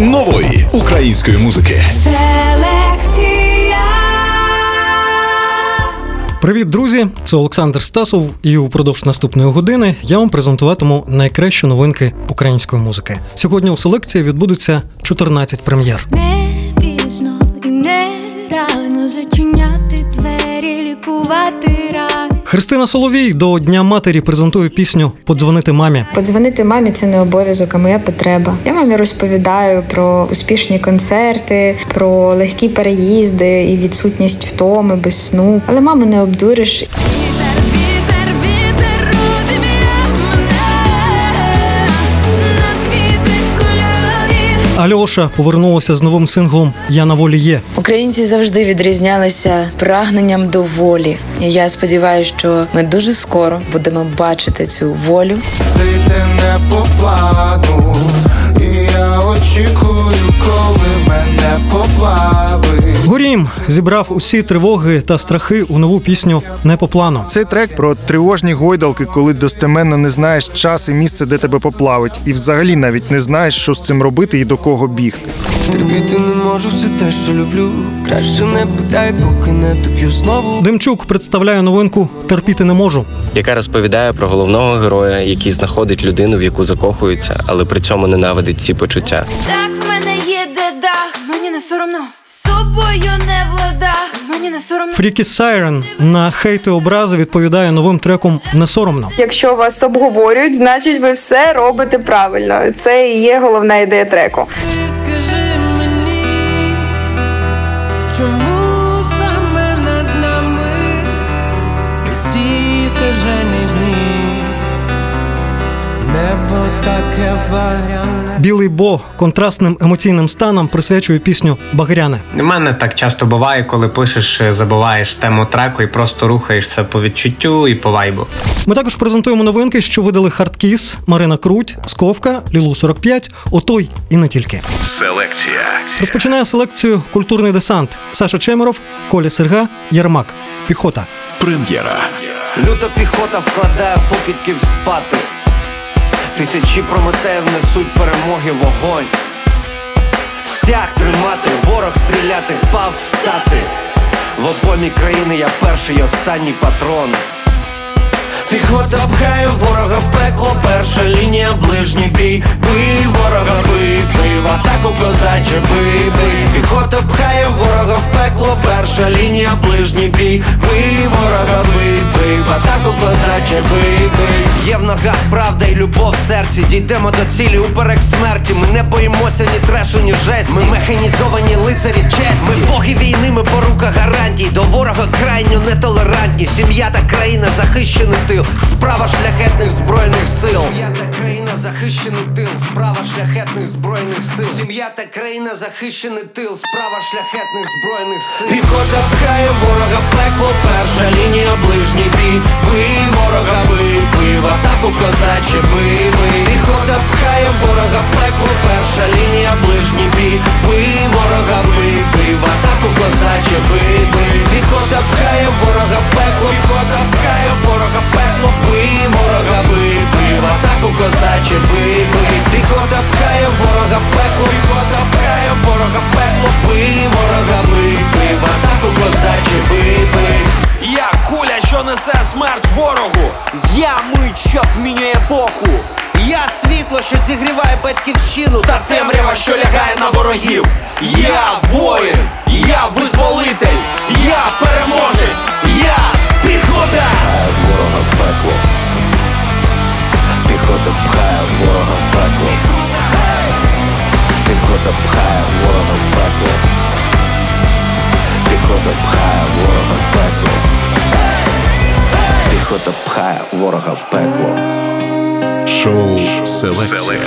нової української музики. Селекція. Привіт, друзі! Це Олександр Стасов, і упродовж наступної години я вам презентуватиму найкращі новинки української музики. Сьогодні у селекції відбудеться 14 прем'єр. Не пізно і не рано зачиняти двері, лікувати рани. Христина Соловій до Дня матері презентує пісню Подзвонити мамі. Подзвонити мамі це не обов'язок, а моя потреба. Я мамі розповідаю про успішні концерти, про легкі переїзди і відсутність втоми без сну. Але маму не обдуриш. Альоша повернулася з новим синглом Я на волі є. Українці завжди відрізнялися прагненням до волі. І я сподіваюся, що ми дуже скоро будемо бачити цю волю. Сити не по плану, і я очікую, коли мене поплавить. Горім зібрав усі тривоги та страхи у нову пісню Не по плану. Цей трек про тривожні гойдалки, коли достеменно не знаєш час і місце, де тебе поплавить, і взагалі навіть не знаєш, що з цим робити і до кого бігти. Терпіти не можу все те, що люблю. Краще не питай, поки не доп'ю знову. Демчук представляє новинку Терпіти не можу. яка розповідає про головного героя, який знаходить людину, в яку закохується, але при цьому ненавидить ці почуття. Так мені не соромно. Собою не в мені не соромно. Фрікі Сайрен на хейти образи відповідає новим треком Не соромно. Якщо вас обговорюють, значить ви все робите правильно. Це і є головна ідея треку. Скажи мені, чому скажені дні? Небо таке багряне. Білий Бо контрастним емоційним станом присвячує пісню Багряне. У мене так часто буває, коли пишеш, е, забуваєш тему треку і просто рухаєшся по відчуттю і по вайбу. Ми також презентуємо новинки, що видали Хардкіс, Марина Круть, Сковка, Лілу 45, Отой і не тільки. Селекція. Розпочинає селекцію культурний десант Саша Чемеров, Коля Серга, Єрмак, Піхота. Прем'єра. Люта піхота вкладає покидьків спати. Тисячі прометеїв несуть перемоги вогонь. Стяг тримати, ворог стріляти, впав встати. В обомі країни я перший останній патрон. Піхота пхає ворога в пекло, перша лінія, ближній бій. Бий ворога, бий, бий, в атаку козаче, бий, бий. Піхота пхає ворога в пекло, перша лінія, ближній бій. Бий ворога, бий, бий, в атаку козаче, бий, бий. Є в ногах правда і любов в серці. Дійдемо до цілі уперек смерті. Ми не боїмося ні трешу, ні жесті. Ми механізовані лицарі честі. Ми боги війни, ми порука гарантій. До ворога крайньо нетолерантні. Сім'я та країна захищений тил. Справа шляхетних збройних сил. Захищений тил. Справа шляхетних збройних сил. Сім'я та країна захищений тил. Справа шляхетних збройних сил. Піхота пхає ворога в пекло. Перша лінія, ближній бій. Бий ворога, бий, в атаку козаче, бий, бий. Піхота пхає ворога в пекло. Перша лінія, ближній бій. Бий ворога, бий, бий, в атаку козаче, бий, бий. Піхота пхає ворога в пекло. Піхота пхає ворога в пекло. Бий ворога, бий, бий, в атаку козаче, бий, бий. Піхота ворога в пекло. Піхота пхає ворога в пекло. Бий ворога, бий, в атаку козаче, бий, бий. Я куля, що несе смерть ворогу. Я мить, що змінює епоху. Я світло, що зігріває батьківщину Та темрява, що лягає на ворогів. Я воїн, я визволитель, я переможець, я піхота. ворога в пекло. Піхота пхає ворога в пекло. Піхота пхає ворога в пекло. Піхота пхає ворога в пекло. Піхота пхає ворога в пекло. Шоу Селекція.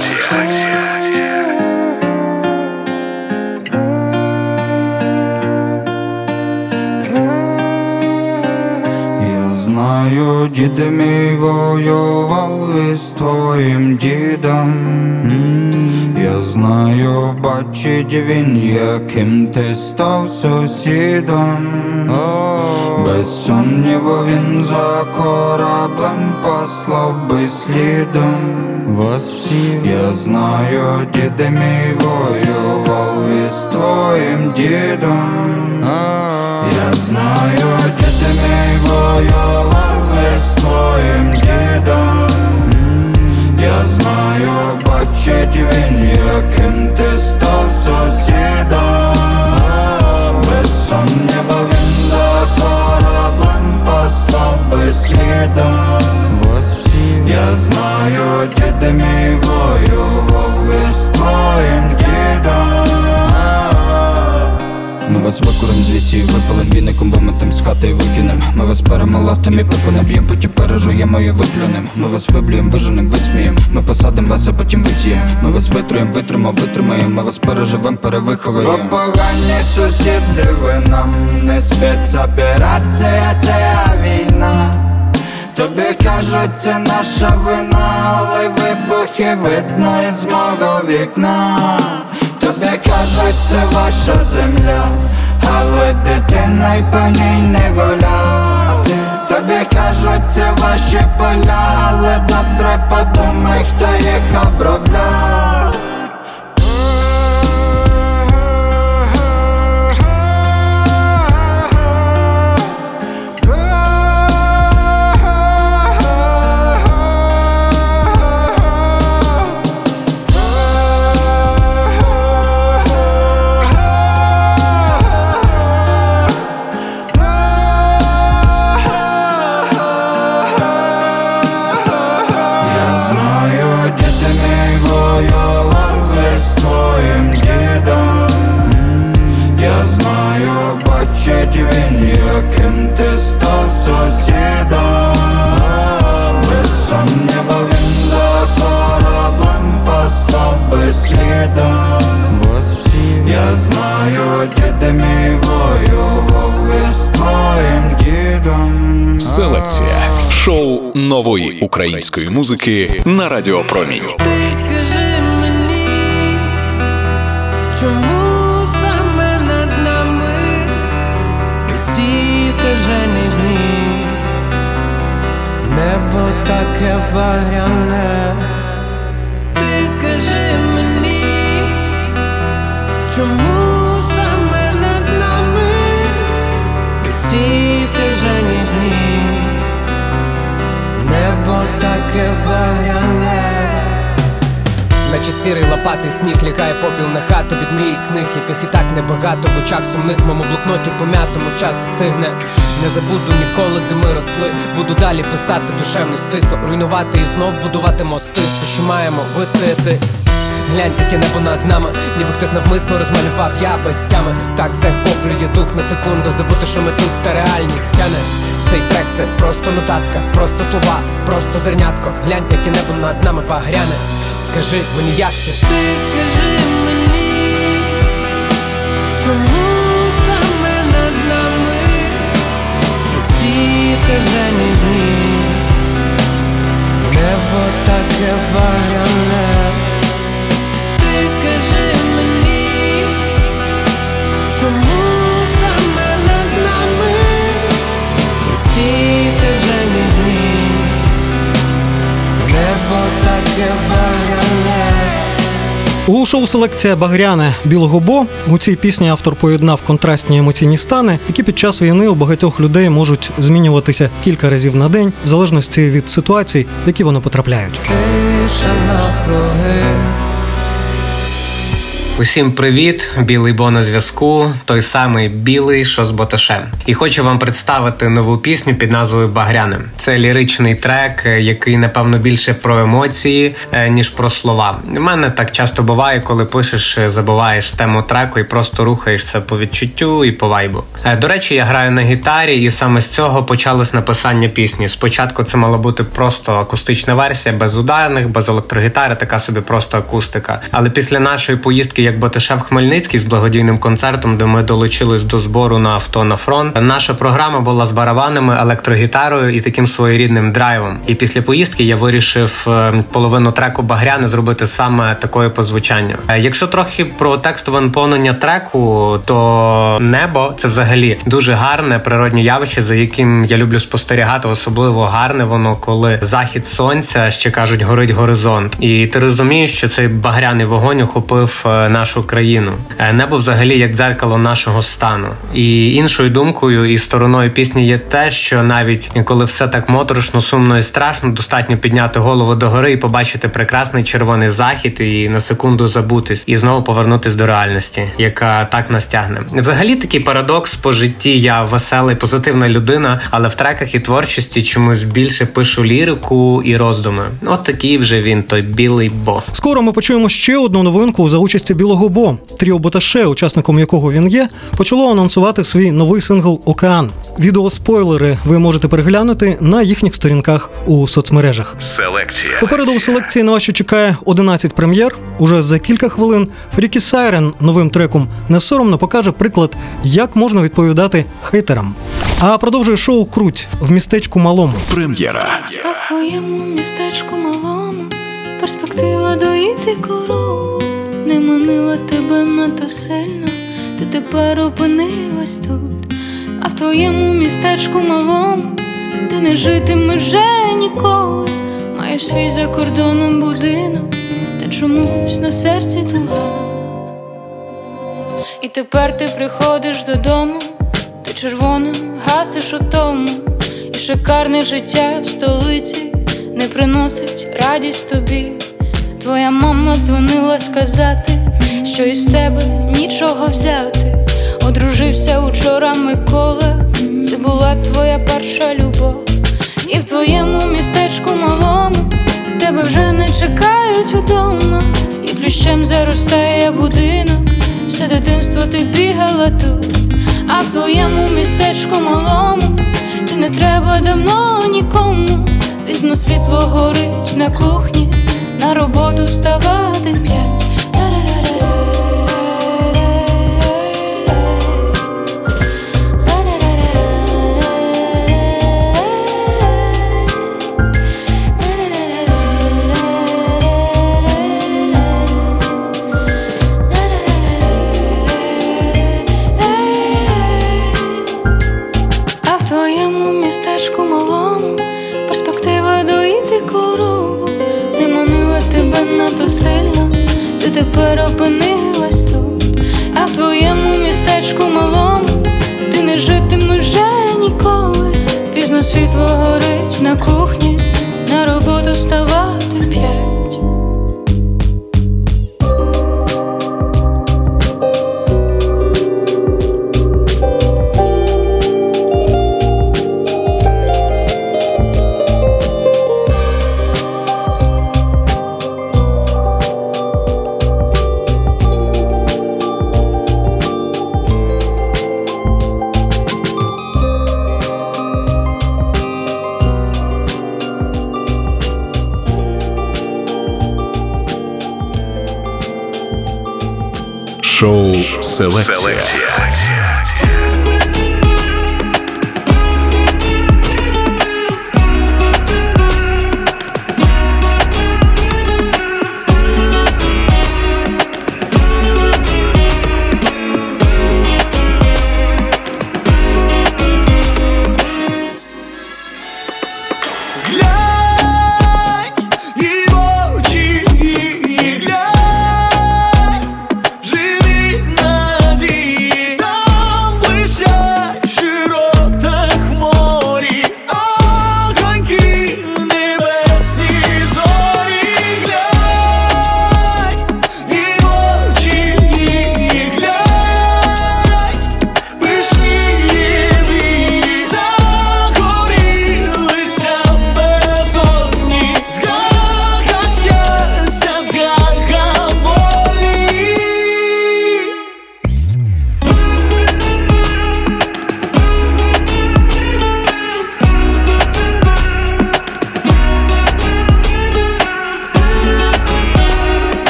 Знаю, дід мій воював із твоїм дідом. Я знаю, бачить він, яким ти став сусідом. Без сумніву він за кораблем по послав би слідом. Вас всіх. Я знаю, діде мій воював із твоїм дідом. Я знаю, діде мій воював твоїм дідом. Я знаю, бачить він, яким ти став сусідом. Без сумніву він за кораблем постав без слідом. Я знаю, діти мій воював вас викурим звідси. Випалим віником, виметим з хати викинем. Ми вас перемолотим і пику наб'єм, потім пережуємо і виплюнем. Ми вас виблюєм, виженем, висмієм. Ми посадим вас, а потім висієм. Ми вас витруєм, витримо, витримаємо. Ми вас переживем, перевиховуємо. Бо погані сусіди, ви нам не спецоперація, це війна Тобі кажуть, це наша вина, але вибухи видно із мого вікна. Тобі кажуть, це ваша земля, але дитина й по ній не гуляв. Тобі кажуть, це ваші поля, але добре подумай, хто їх обробляв. Української музики на Радіо Промінь. Скажи мені, чому саме над нами ці скажені дні, небо таке багряне, сірий лопатий сніг лягає попіл на хату від мрій книг, яких і так небагато в очах сумних моєму блокноті пом'ятому час стигне. Не забуду ніколи, де ми росли. Буду далі писати душевно стисло, руйнувати і знов будувати мости. Все, що маємо вистояти. Глянь, яке небо над нами, ніби хтось навмисно розмалював я без тями Так захоплює дух на секунду, забути, що ми тут та реальність тяне Цей трек це просто нотатка, просто слова, просто зернятко Глянь, яке небо над нами багряне Скажи мені, як ти Ти скажи мені, чому саме над нами ці скажені дні, небо таке багряне. Ти скажи мені, чому саме над нами ці скажені дні, небо таке. У шоу селекція Багряне Білого Бо у цій пісні автор поєднав контрастні емоційні стани, які під час війни у багатьох людей можуть змінюватися кілька разів на день, в залежності від ситуацій, в які вони потрапляють. Тиша навкруги. Усім привіт, білий бо на зв'язку, той самий білий, що з Боташем. І хочу вам представити нову пісню під назвою Багряне. Це ліричний трек, який напевно більше про емоції, е, ніж про слова. У мене так часто буває, коли пишеш, е, забуваєш тему треку і просто рухаєшся по відчуттю і по вайбу. Е, До речі, я граю на гітарі, і саме з цього почалось написання пісні. Спочатку це мала бути просто акустична версія, без ударних, без електрогітари, така собі просто акустика. Але після нашої поїздки як Ботишев Хмельницький з благодійним концертом, де ми долучились до збору на авто на фронт. Наша програма була з барабанами, електрогітарою і таким своєрідним драйвом. І після поїздки я вирішив е, половину треку Багряни зробити саме такою по звучанню. Е, Якщо трохи про текстове наповнення треку, то небо це взагалі дуже гарне природнє явище, за яким я люблю спостерігати. Особливо гарне воно, коли захід сонця ще кажуть, горить горизонт, і ти розумієш, що цей багряний вогонь охопив е, нашу країну. Е, Небо взагалі як дзеркало нашого стану. І іншою думкою і стороною пісні є те, що навіть коли все так моторошно, сумно і страшно, достатньо підняти голову догори і побачити прекрасний червоний захід, і на секунду забутись, і знову повернутись до реальності, яка так нас тягне. Взагалі такий парадокс по житті. Я веселий, позитивна людина, але в треках і творчості чомусь більше пишу лірику і роздуми. От такий вже він, той білий бо. Скоро ми почуємо ще одну новинку за участі Білого Бо. Тріо Боташе, учасником якого він є, почало анонсувати свій новий сингл Океан. Відеоспойлери ви можете переглянути на їхніх сторінках у соцмережах. Селекція. Попереду у селекції на вас ще чекає 11 прем'єр. Уже за кілька хвилин Freaky Siren новим треком не соромно покаже приклад, як можна відповідати хейтерам. А продовжує шоу Круть в містечку малому. Прем'єра. А в твоєму містечку малому перспектива доїти корову не манила тебе надто сильно, ти тепер опинилась тут. А в твоєму містечку малому ти не житимеш вже ніколи. Маєш свій за кордоном будинок, та чомусь на серці туга. І тепер ти приходиш додому, ти червоним гасиш утому, і шикарне життя в столиці не приносить радість тобі. Твоя мама дзвонила сказати, що із тебе нічого взяти. Одружився учора Микола, це була твоя перша любов. І в твоєму містечку малому тебе вже не чекають вдома, і плющем заростає будинок, все дитинство ти бігала тут, а в твоєму містечку малому ти не треба давно нікому. Пізно світло горить на кухні, на роботу ставати п'ять. Тепер опинилась тут. А в твоєму містечку малому ти не житимеш вже ніколи. Пізно світло горить на кухні, на роботу вставати Шоу Селекція.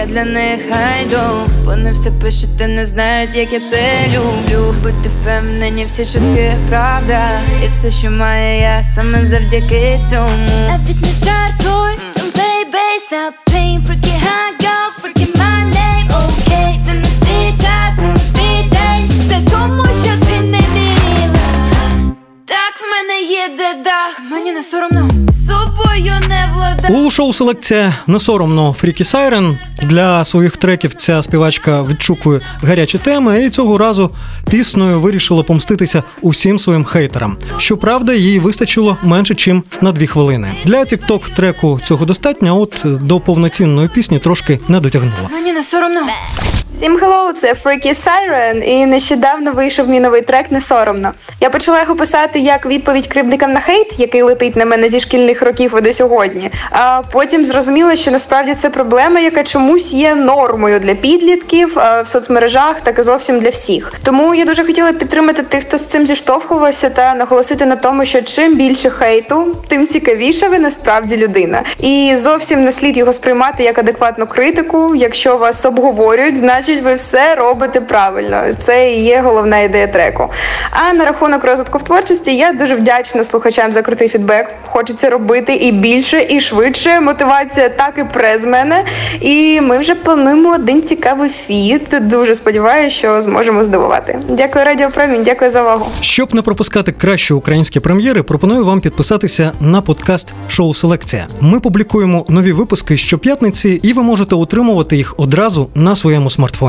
Я для них гайду Вони все пишуть, і не знають, як я це люблю. Будьте впевнені, всі чутки правда. І все, що має я саме завдяки цьому. Навіть не жартуй, У шоу селекція не соромно Freaky Siren. Для своїх треків ця співачка відшукує гарячі теми, і цього разу піснею вирішила помститися усім своїм хейтерам. Щоправда, їй вистачило менше, чим на дві хвилини. Для TikTok треку цього достатньо, от до повноцінної пісні трошки не дотягнула. Мені не соромно. Всім hello, це Freaky Siren, і нещодавно вийшов мій новий трек не соромно. Я почала його писати як відповідь кривдникам на хейт, який летить на мене зі шкільних років і до сьогодні. А потім зрозуміла, що насправді це проблема, яка чомусь є нормою для підлітків в соцмережах, так і зовсім для всіх. Тому я дуже хотіла підтримати тих, хто з цим зіштовхувався, та наголосити на тому, що чим більше хейту, тим цікавіша ви насправді людина. І зовсім не слід його сприймати як адекватну критику. Якщо вас обговорюють, значить ви все робите правильно. Це і є головна ідея треку. А на рахунок розвитку в творчості я дуже вдячна слухачам за крутий фідбек. Хочеться робити і більше, і швидше. Мотивація так і пре з мене. І ми вже плануємо один цікавий фіт. Дуже сподіваюся, що зможемо здивувати. Дякую, Радіо Промінь, дякую за увагу. Щоб не пропускати кращі українські прем'єри, пропоную вам підписатися на подкаст Шоу Селекція. Ми публікуємо нові випуски щоп'ятниці, і ви можете отримувати їх одразу на своєму смартфоні.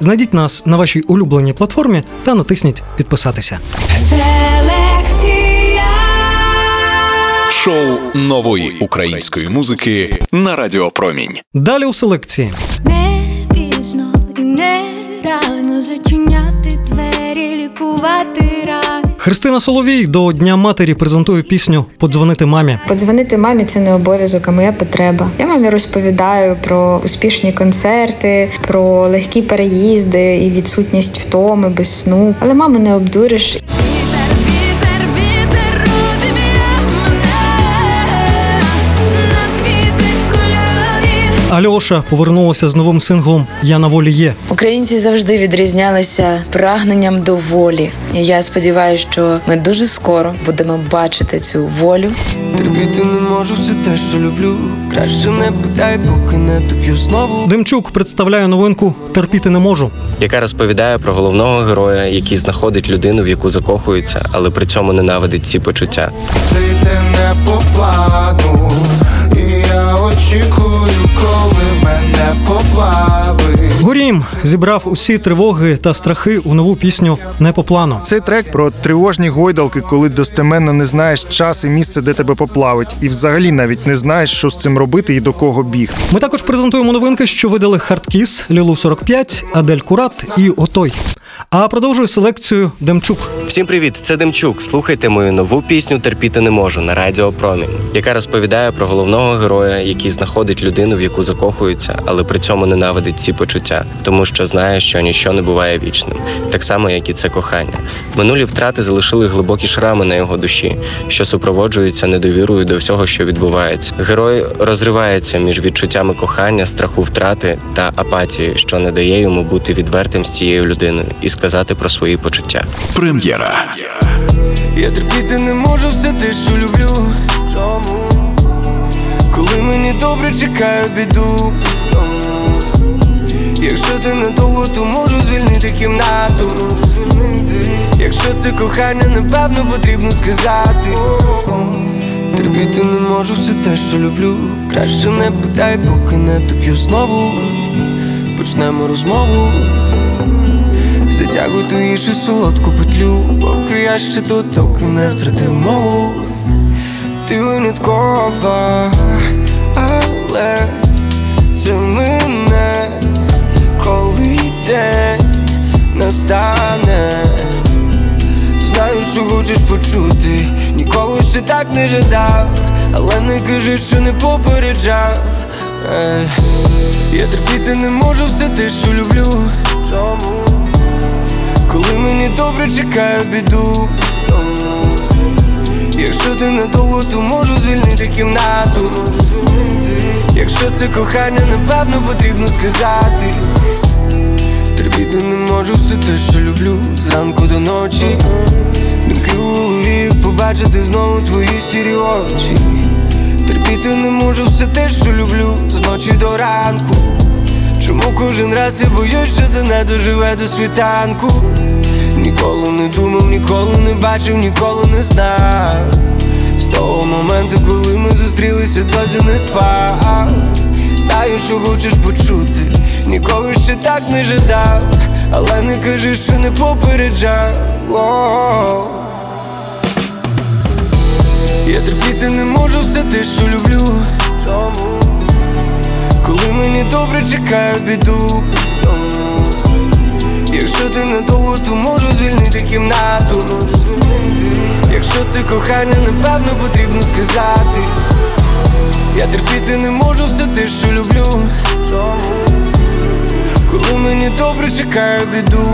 Знайдіть нас на вашій улюбленій платформі та натисніть підписатися. Селекція. Шоу нової української музики на Радіопромінь. Далі у селекції. Не пізно і не рано зачиняти двері, лікувати рани. Христина Соловій до Дня матері презентує пісню Подзвонити мамі. Подзвонити мамі це не обов'язок, а моя потреба. Я мамі розповідаю про успішні концерти, про легкі переїзди і відсутність втоми без сну. Але маму не обдуриш. Альоша повернулася з новим синглом Я на волі є. Українці завжди відрізнялися прагненням до волі. І я сподіваюся, що ми дуже скоро будемо бачити цю волю. Терпіти не можу все те, що люблю. Краще не питай, поки не доп'ю знову. Демчук представляє новинку Терпіти не можу. яка розповідає про головного героя, який знаходить людину, в яку закохується, але при цьому ненавидить ці почуття. Все йде не по плану, і я очікую, коли мене поплавить. Горім зібрав усі тривоги та страхи у нову пісню Не по плану. Цей трек про тривожні гойдалки, коли достеменно не знаєш час і місце, де тебе поплавить, і взагалі навіть не знаєш, що з цим робити і до кого бігти. Ми також презентуємо новинки, що видали Хардкіс, Лілу 45, Адель Курат і Отой. А продовжує селекцію Демчук. Всім привіт, це Демчук. Слухайте мою нову пісню Терпіти не можу на радіо Промінь, яка розповідає про головного героя, який знаходить людину, в яку закохується, але при цьому ненавидить ці почуття, тому що знає, що ніщо не буває вічним, так само як і це кохання. Минулі втрати залишили глибокі шрами на його душі, що супроводжуються недовірою до всього, що відбувається. Герой розривається між відчуттями кохання, страху втрати та апатії, що не дає йому бути відвертим з цією людиною і сказати про свої почуття. Прем'єра. Я терпіти не можу все те, що люблю. Коли мені добре чекаю біду. Якщо ти недовго, то можу звільнити кімнату. Якщо це кохання, напевно потрібно сказати. Терпіти не можу все те, що люблю. Краще не питай, поки не доп'ю знову. Почнемо розмову. Затягуй ту іншу солодку петлю, поки я ще тут, доки не втратив мову. Ти виняткова, але це коли день настане. Знаю, що хочеш почути, ніколи ще так не жадав, але не кажи, що не попереджав. Я терпіти не можу все те, що люблю. Коли мені добре чекаю біду. Якщо ти недовго, то можу звільнити кімнату. Якщо це кохання, напевно потрібно сказати. Терпіти не можу все те, що люблю зранку до ночі. Думки у голові побачити знову твої сірі очі. Терпіти не можу все те, що люблю з ночі до ранку. Чому кожен раз я боюсь, що це не доживе до світанку? Ніколи не думав, ніколи не бачив, ніколи не знав. З того моменту, коли ми зустрілися, досі не спав. Знаю, що хочеш почути, ніколи ще так не жадав, але не кажи, що не попереджав. Я терпіти не можу все те, що люблю. Коли мені добре чекаю біду. Якщо ти недовго, то можу звільнити кімнату. Якщо це кохання, напевно потрібно сказати. Я терпіти не можу все те, що люблю. Коли мені добре чекаю біду.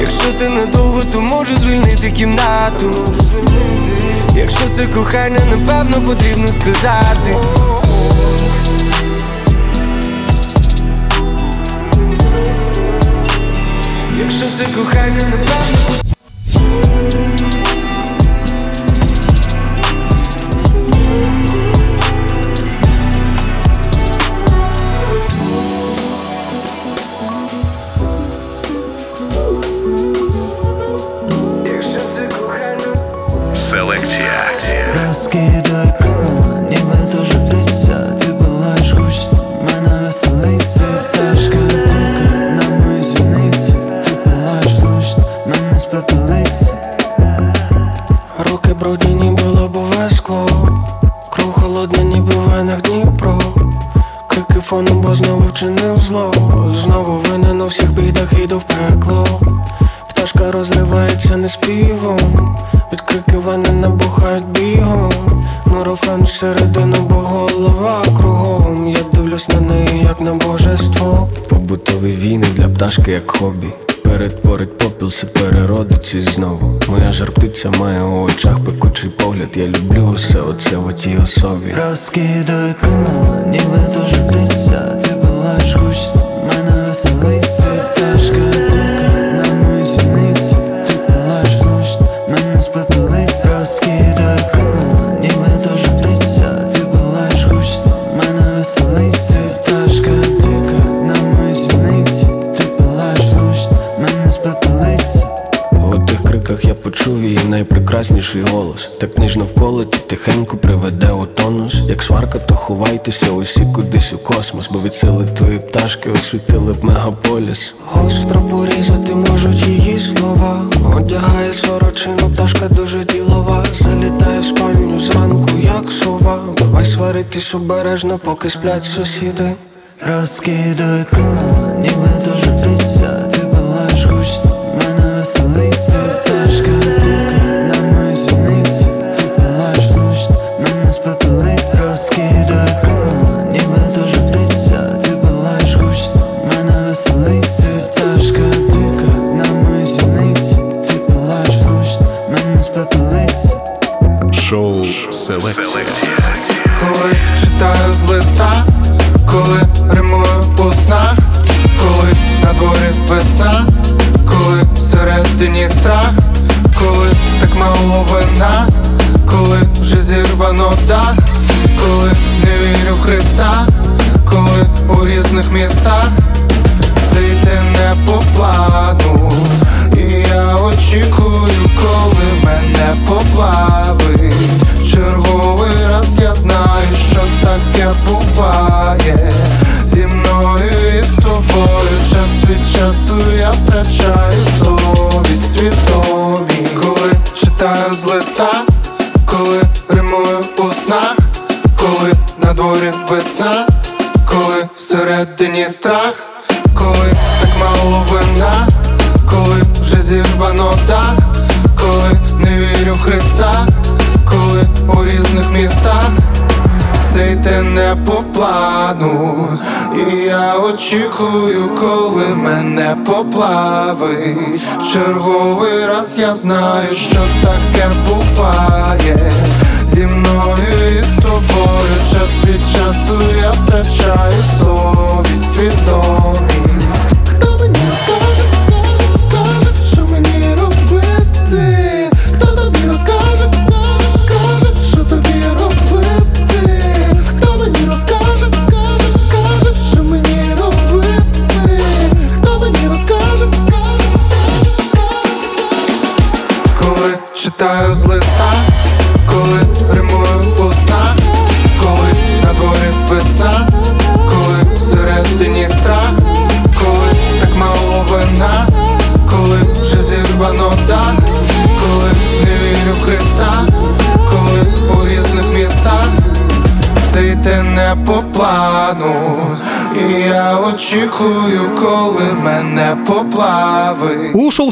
Якщо ти недовго, то можу звільнити кімнату. Якщо це кохання, напевно потрібно сказати. Якщо це кохання, напевно. Селекція. Руки брудні, ніби лобове скло. Кров холодна, ніби в венах Дніпро. Крики фону, бо знову вчинив зло. Знову винен у всіх бідах іду в пекло Пташка розривається не співом Від крики вени набухають бігом Нурофен всередину, бо голова кругом Я дивлюсь на неї, як на божество Побутові війни для пташки як хобі. перетворить попіл, все переродиться знову. Моя жар птиця має у очах пекучий погляд. Я люблю усе оце в тій особі. Розкидай крила, ніби дуже птиця Ти палаєш гучно, мене веселить найпрекрасніший голос. Так ніжно вколоті тихенько приведе у тонус. Як сварка, то ховайтеся усі кудись у космос, бо від сили твої пташки освітили б мегаполіс. Гостро порізати можуть її слова. Одягає сорочину, пташка дуже ділова. Залітає в спальню зранку, як сова. Давай сваритись обережно, поки сплять сусіди. Розкидай крила, ніби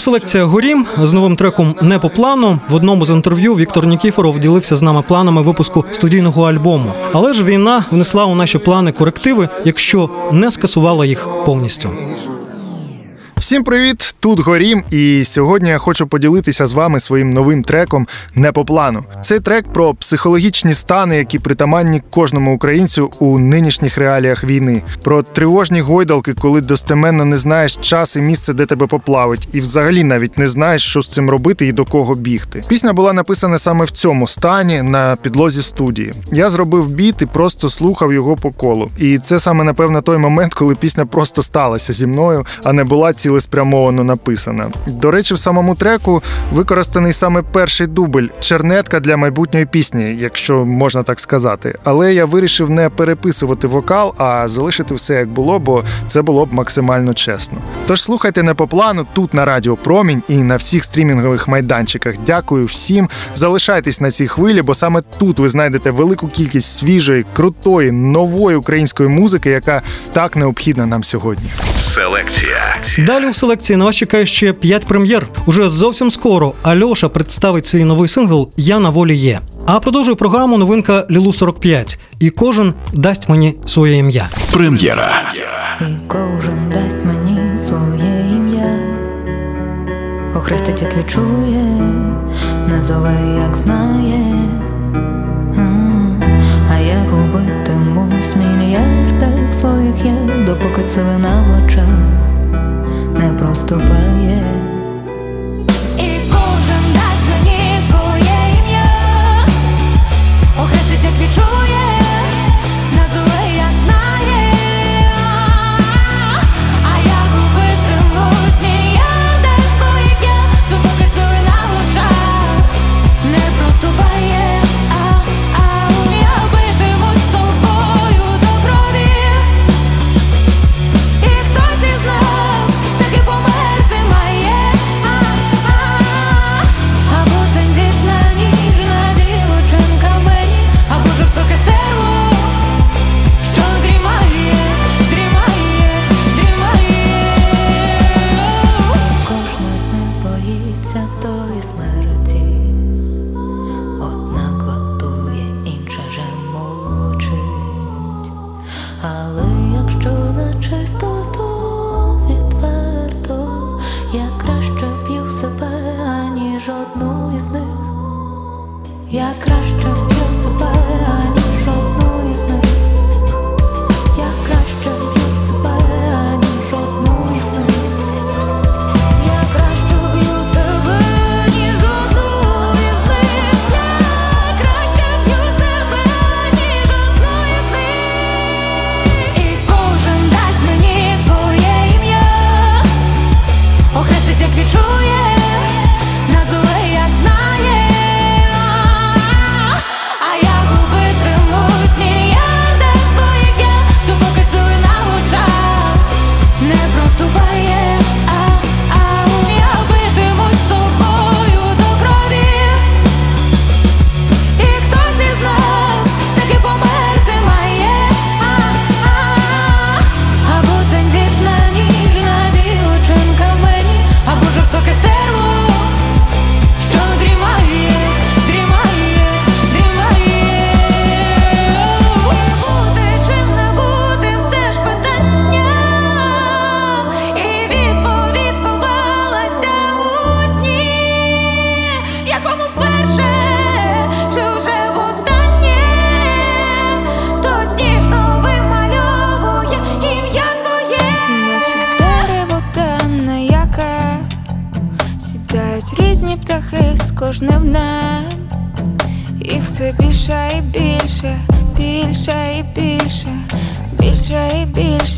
Селекція Горім з новим треком Не по плану в одному з інтерв'ю Віктор Нікіфоров ділився з нами планами випуску студійного альбому. Але ж війна внесла у наші плани корективи, якщо не скасувала їх повністю. Всім привіт! Тут Горім, і сьогодні я хочу поділитися з вами своїм новим треком Не по плану. Цей трек про психологічні стани, які притаманні кожному українцю у нинішніх реаліях війни, про тривожні гойдалки, коли достеменно не знаєш час і місце, де тебе поплавить, і взагалі навіть не знаєш, що з цим робити і до кого бігти. Пісня була написана саме в цьому стані на підлозі студії. Я зробив біт і просто слухав його по колу. І це саме напевно той момент, коли пісня просто сталася зі мною, а не була цілеспрямовано написана. До речі, в самому треку використаний саме перший дубль чернетка для майбутньої пісні, якщо можна так сказати. Але я вирішив не переписувати вокал, а залишити все як було, бо це було б максимально чесно. Тож слухайте не по плану тут на Радіо Промінь і на всіх стрімінгових майданчиках. Дякую всім. Залишайтесь на цій хвилі, бо саме тут ви знайдете велику кількість свіжої, крутої, нової української музики, яка так необхідна нам сьогодні. Селекція. Далі у селекції на вас чекає ще п'ять прем'єр. Уже зовсім скоро Альоша представить свій новий сингл Я на волі є. А продовжує програму новинка Лілу 45. І кожен дасть мені своє ім'я. Прем'єра. І кожен дасть мені своє ім'я. Охрестить, як відчує, назове, як знає. А я губитимусь в мільярдах своїх я, допоки сивина в очах не просто проступає.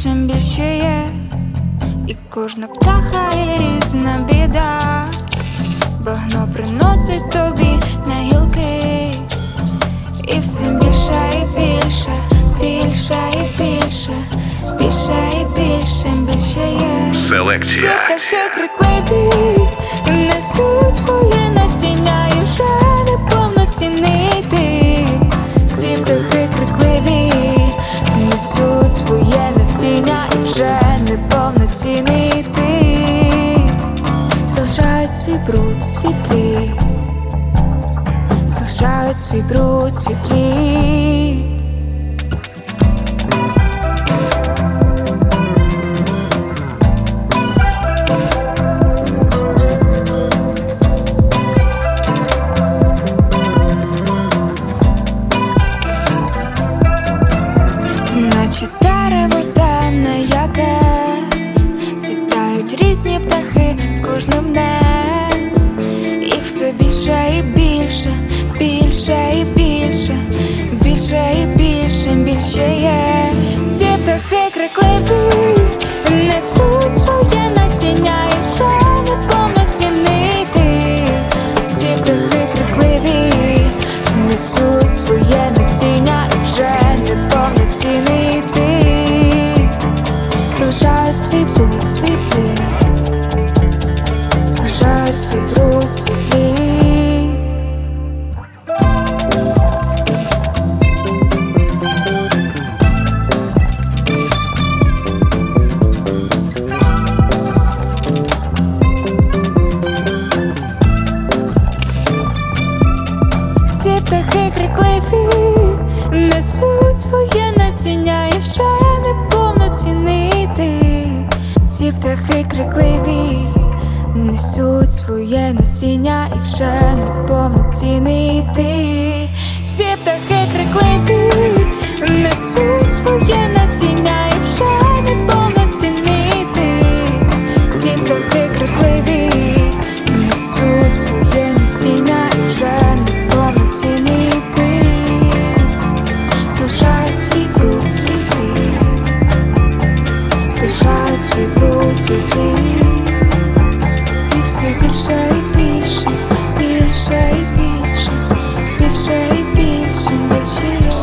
Пишем більше є, і кожна птаха є різна біда, багно приносить тобі на гілки, і все більше, і більше, більше, і більше, більше, і більше, більше є. Селекція. Все таке крикливі, несуть своє. свій плід, залишають свій бруд, свій плід. Яке сідають різні птахи з кожним днем все більше і більше, більше і більше, більше і більше, більше є. Ці птахи крикливі птахи крикливі несуть своє насіння і вже не повноцінний ти. Ці птахи крикливі несуть своє насіння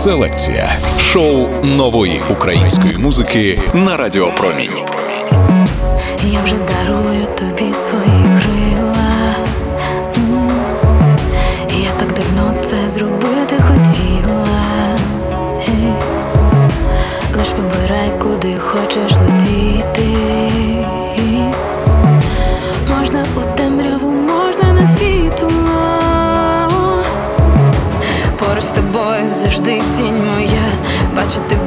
Селекція шоу нової української музики на Радіо Промінь. Я вже дарую тобі свої крила. Бачити буду крізь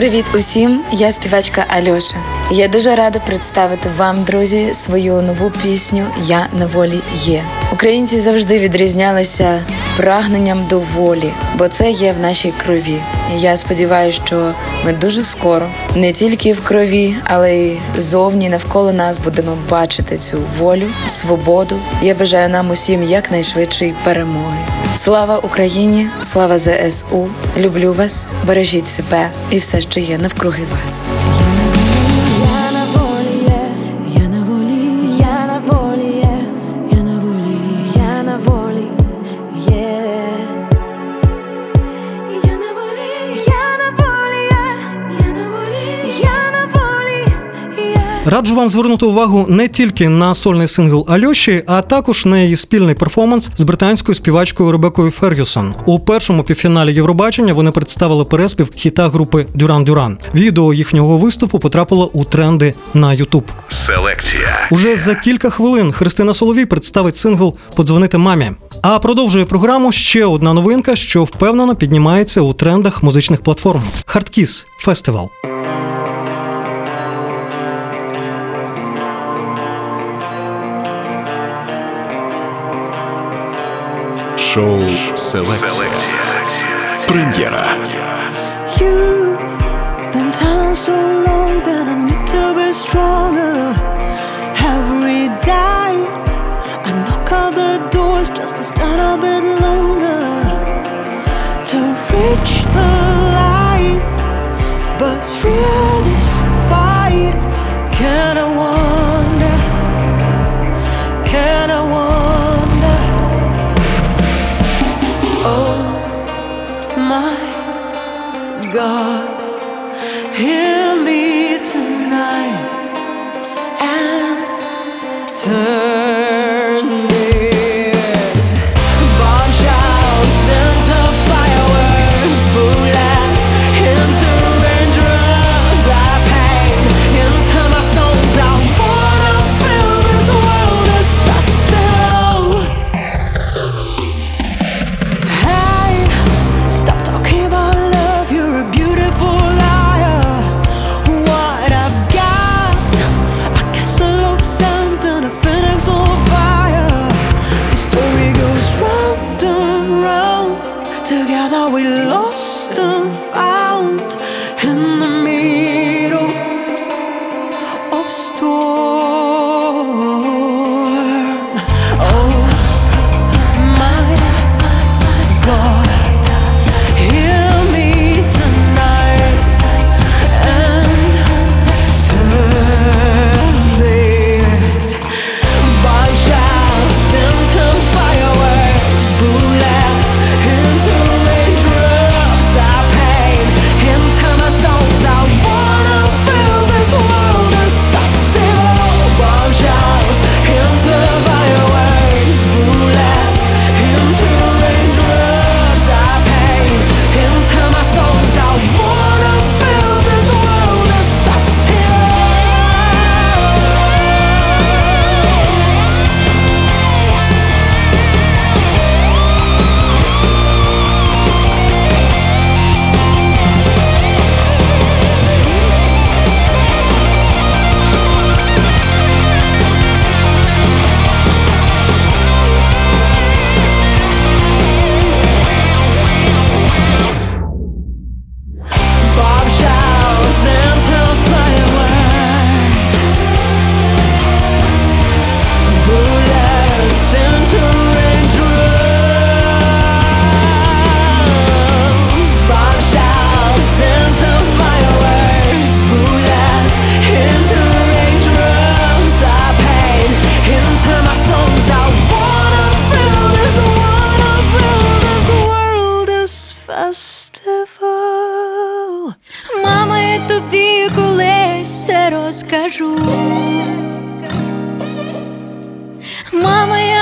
Привіт усім! Я співачка Альоша. Я дуже рада представити вам, друзі, свою нову пісню Я на волі є. Українці завжди відрізнялися прагненням до волі, бо це є в нашій крові. І Я сподіваюся, що ми дуже скоро не тільки в крові, але й зовні навколо нас будемо бачити цю волю, свободу. Я бажаю нам усім якнайшвидшої перемоги. Слава Україні! Слава ЗСУ! Люблю вас, бережіть себе і все, що є навкруги вас. Раджу вам звернути увагу не тільки на сольний сингл Альоші, а також на її спільний перформанс з британською співачкою Ребекою Фергюсон. У першому півфіналі Євробачення вони представили переспів хіта групи Дюран Дюран. Відео їхнього виступу потрапило у тренди на Ютуб. Селекція. Уже за кілька хвилин Христина Соловій представить сингл Подзвонити мамі. А продовжує програму ще одна новинка, що впевнено піднімається у трендах музичних платформ: Хардкіс Фестивал. шоу «Селекция». Премьера.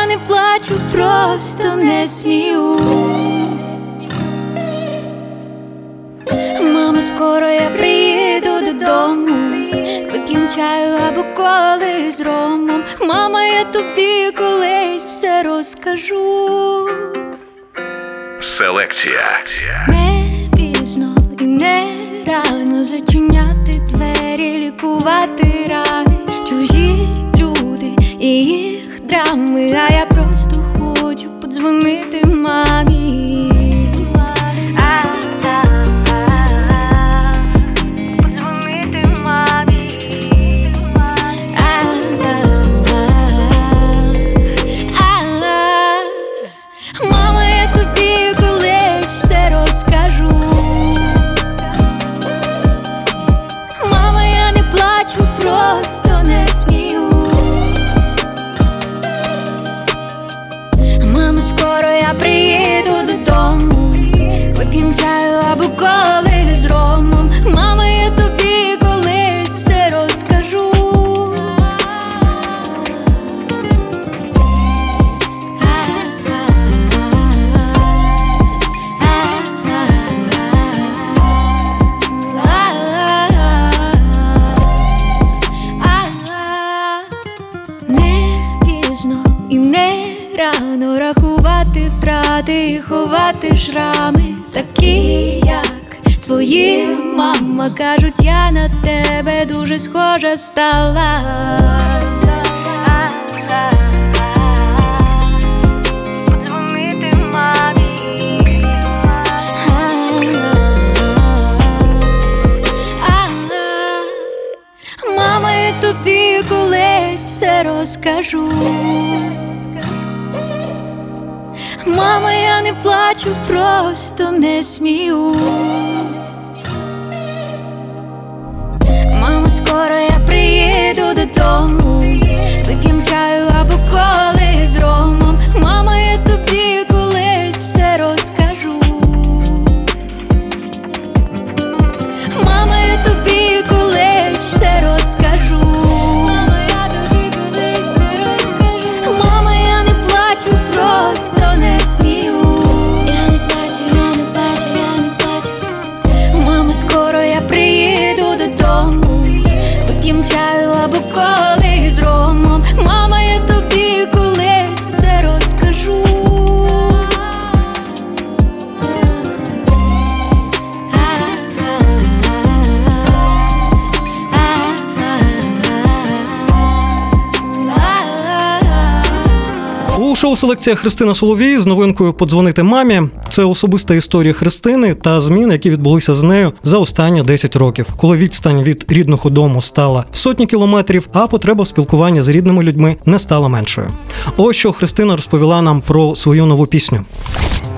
не плачу, просто не сміюсь. Мамо, скоро я приїду додому, вип'єм чаю або коли з ромом. Мама, я тобі колись все розкажу. Селекція не пізно і не рано зачиняти двері, лікувати рани, чужі люди. і драми, а я просто хочу подзвонити мамі. колись з ромом, мама, я тобі колись все розкажу. Не пізно і не рано рахувати втрати, і ховати шрами. Такі, як твої мама. Кажуть, я на тебе дуже схожа стала. Тобі колись все розкажу. Мама, я не плачу, просто не сміюсь Мамо, скоро я приїду додому. Вип'єм чаю або коли з ромом. Шоу селекція Христина Соловій з новинкою Подзвонити мамі. Це особиста історія Христини та змін, які відбулися з нею за останні 10 років, коли відстань від рідного дому стала в сотні кілометрів, а потреба в спілкуванні з рідними людьми не стала меншою. Ось що Христина розповіла нам про свою нову пісню.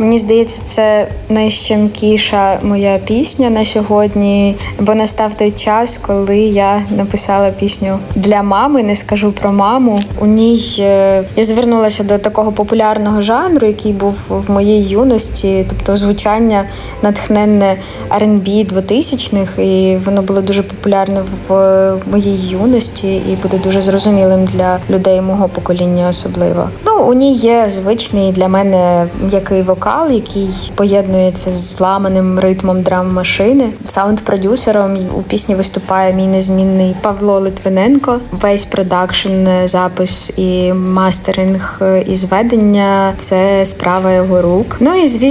Мені здається, це найщемкіша моя пісня на сьогодні, бо настав той час, коли я написала пісню для мами. Не скажу про маму. У ній е, я звернулася до такого популярного жанру, який був в моїй юності, тобто звучання натхненне R&B 2000-х, і воно було дуже популярне в моїй юності і буде дуже зрозумілим для людей мого покоління, особливо. Ну у ній є звичний для мене м'який вокал, який поєднується з зламаним ритмом драм-машини. Саунд-продюсером у пісні виступає мій незмінний Павло Литвиненко. Весь продакшн, запис і мастеринг і зведення це справа його рук. Ну і звісно,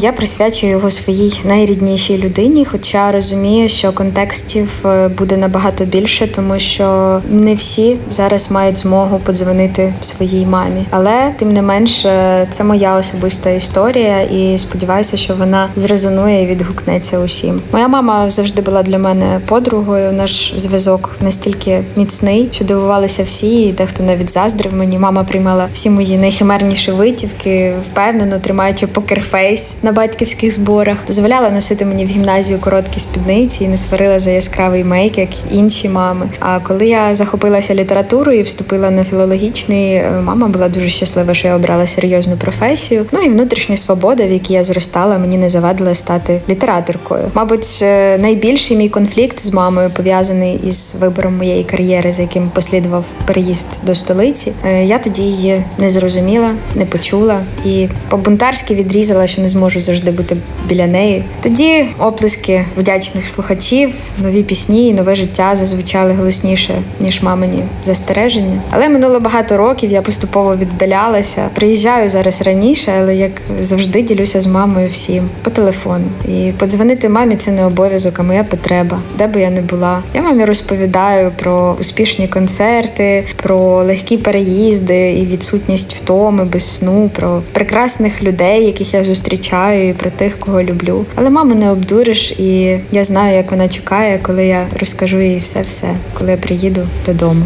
я присвячую його своїй найріднішій людині, хоча розумію, що контекстів е, буде набагато більше, тому що не всі зараз мають змогу подзвонити своїй мамі. Але тим не менш, е, це моя особиста історія, і сподіваюся, що вона зрезонує і відгукнеться усім. Моя мама завжди була для мене подругою. Наш зв'язок настільки міцний, що дивувалися всі, і дехто навіть заздрив мені. Мама приймала всі мої найхимерніші витівки, впевнено тримаючи покерфейс на батьківських зборах, дозволяла носити мені в гімназію короткі спідниці і не сварила за яскравий мейк, як інші мами. А коли я захопилася літературою і вступила на філологічний, е, мама була дуже щаслива, що я обрала серйозну професію. Ну і внутрішня свобода, в якій я зростала, мені не завадила стати літераторкою. Мабуть, е, найбільший мій конфлікт з мамою пов'язаний із вибором моєї кар'єри, за яким послідував переїзд до столиці. Е, Я тоді її не зрозуміла, не почула і по-бунтарськи відрізала, що не зможу завжди бути біля неї. Тоді оплески вдячних слухачів, нові пісні, і нове життя зазвучали голосніше ніж мамині застереження. Але минуло багато років. Я поступово віддалялася. Приїжджаю зараз раніше, але як завжди ділюся з мамою всім по телефону. І подзвонити мамі це не обов'язок, а моя потреба, де би я не була. Я мамі розповідаю про успішні концерти, про легкі переїзди і відсутність втоми без сну, про прекрасних людей, яких я зустрічаю, і про тих, кого люблю. Але маму не обдуриш, і я знаю, як вона чекає, коли я розкажу їй все-все, коли я приїду додому.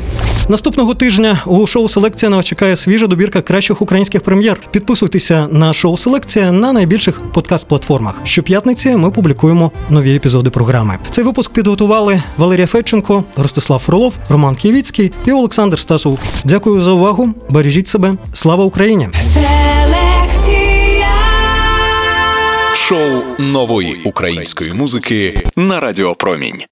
Наступного тижня у шоу Селекція на вас чекає свіжа добірка кращих українських прем'єр. Підписуйтеся на шоу Селекція на найбільших подкаст-платформах. Щоп'ятниці ми публікуємо нові епізоди програми. Цей випуск підготували Валерія Федченко, Ростислав Фролов, Роман Києвіцький і Олександр Стасов. Дякую за увагу. Бережіть себе. Слава Україні! Шоу нової української музики на Радіо Промінь.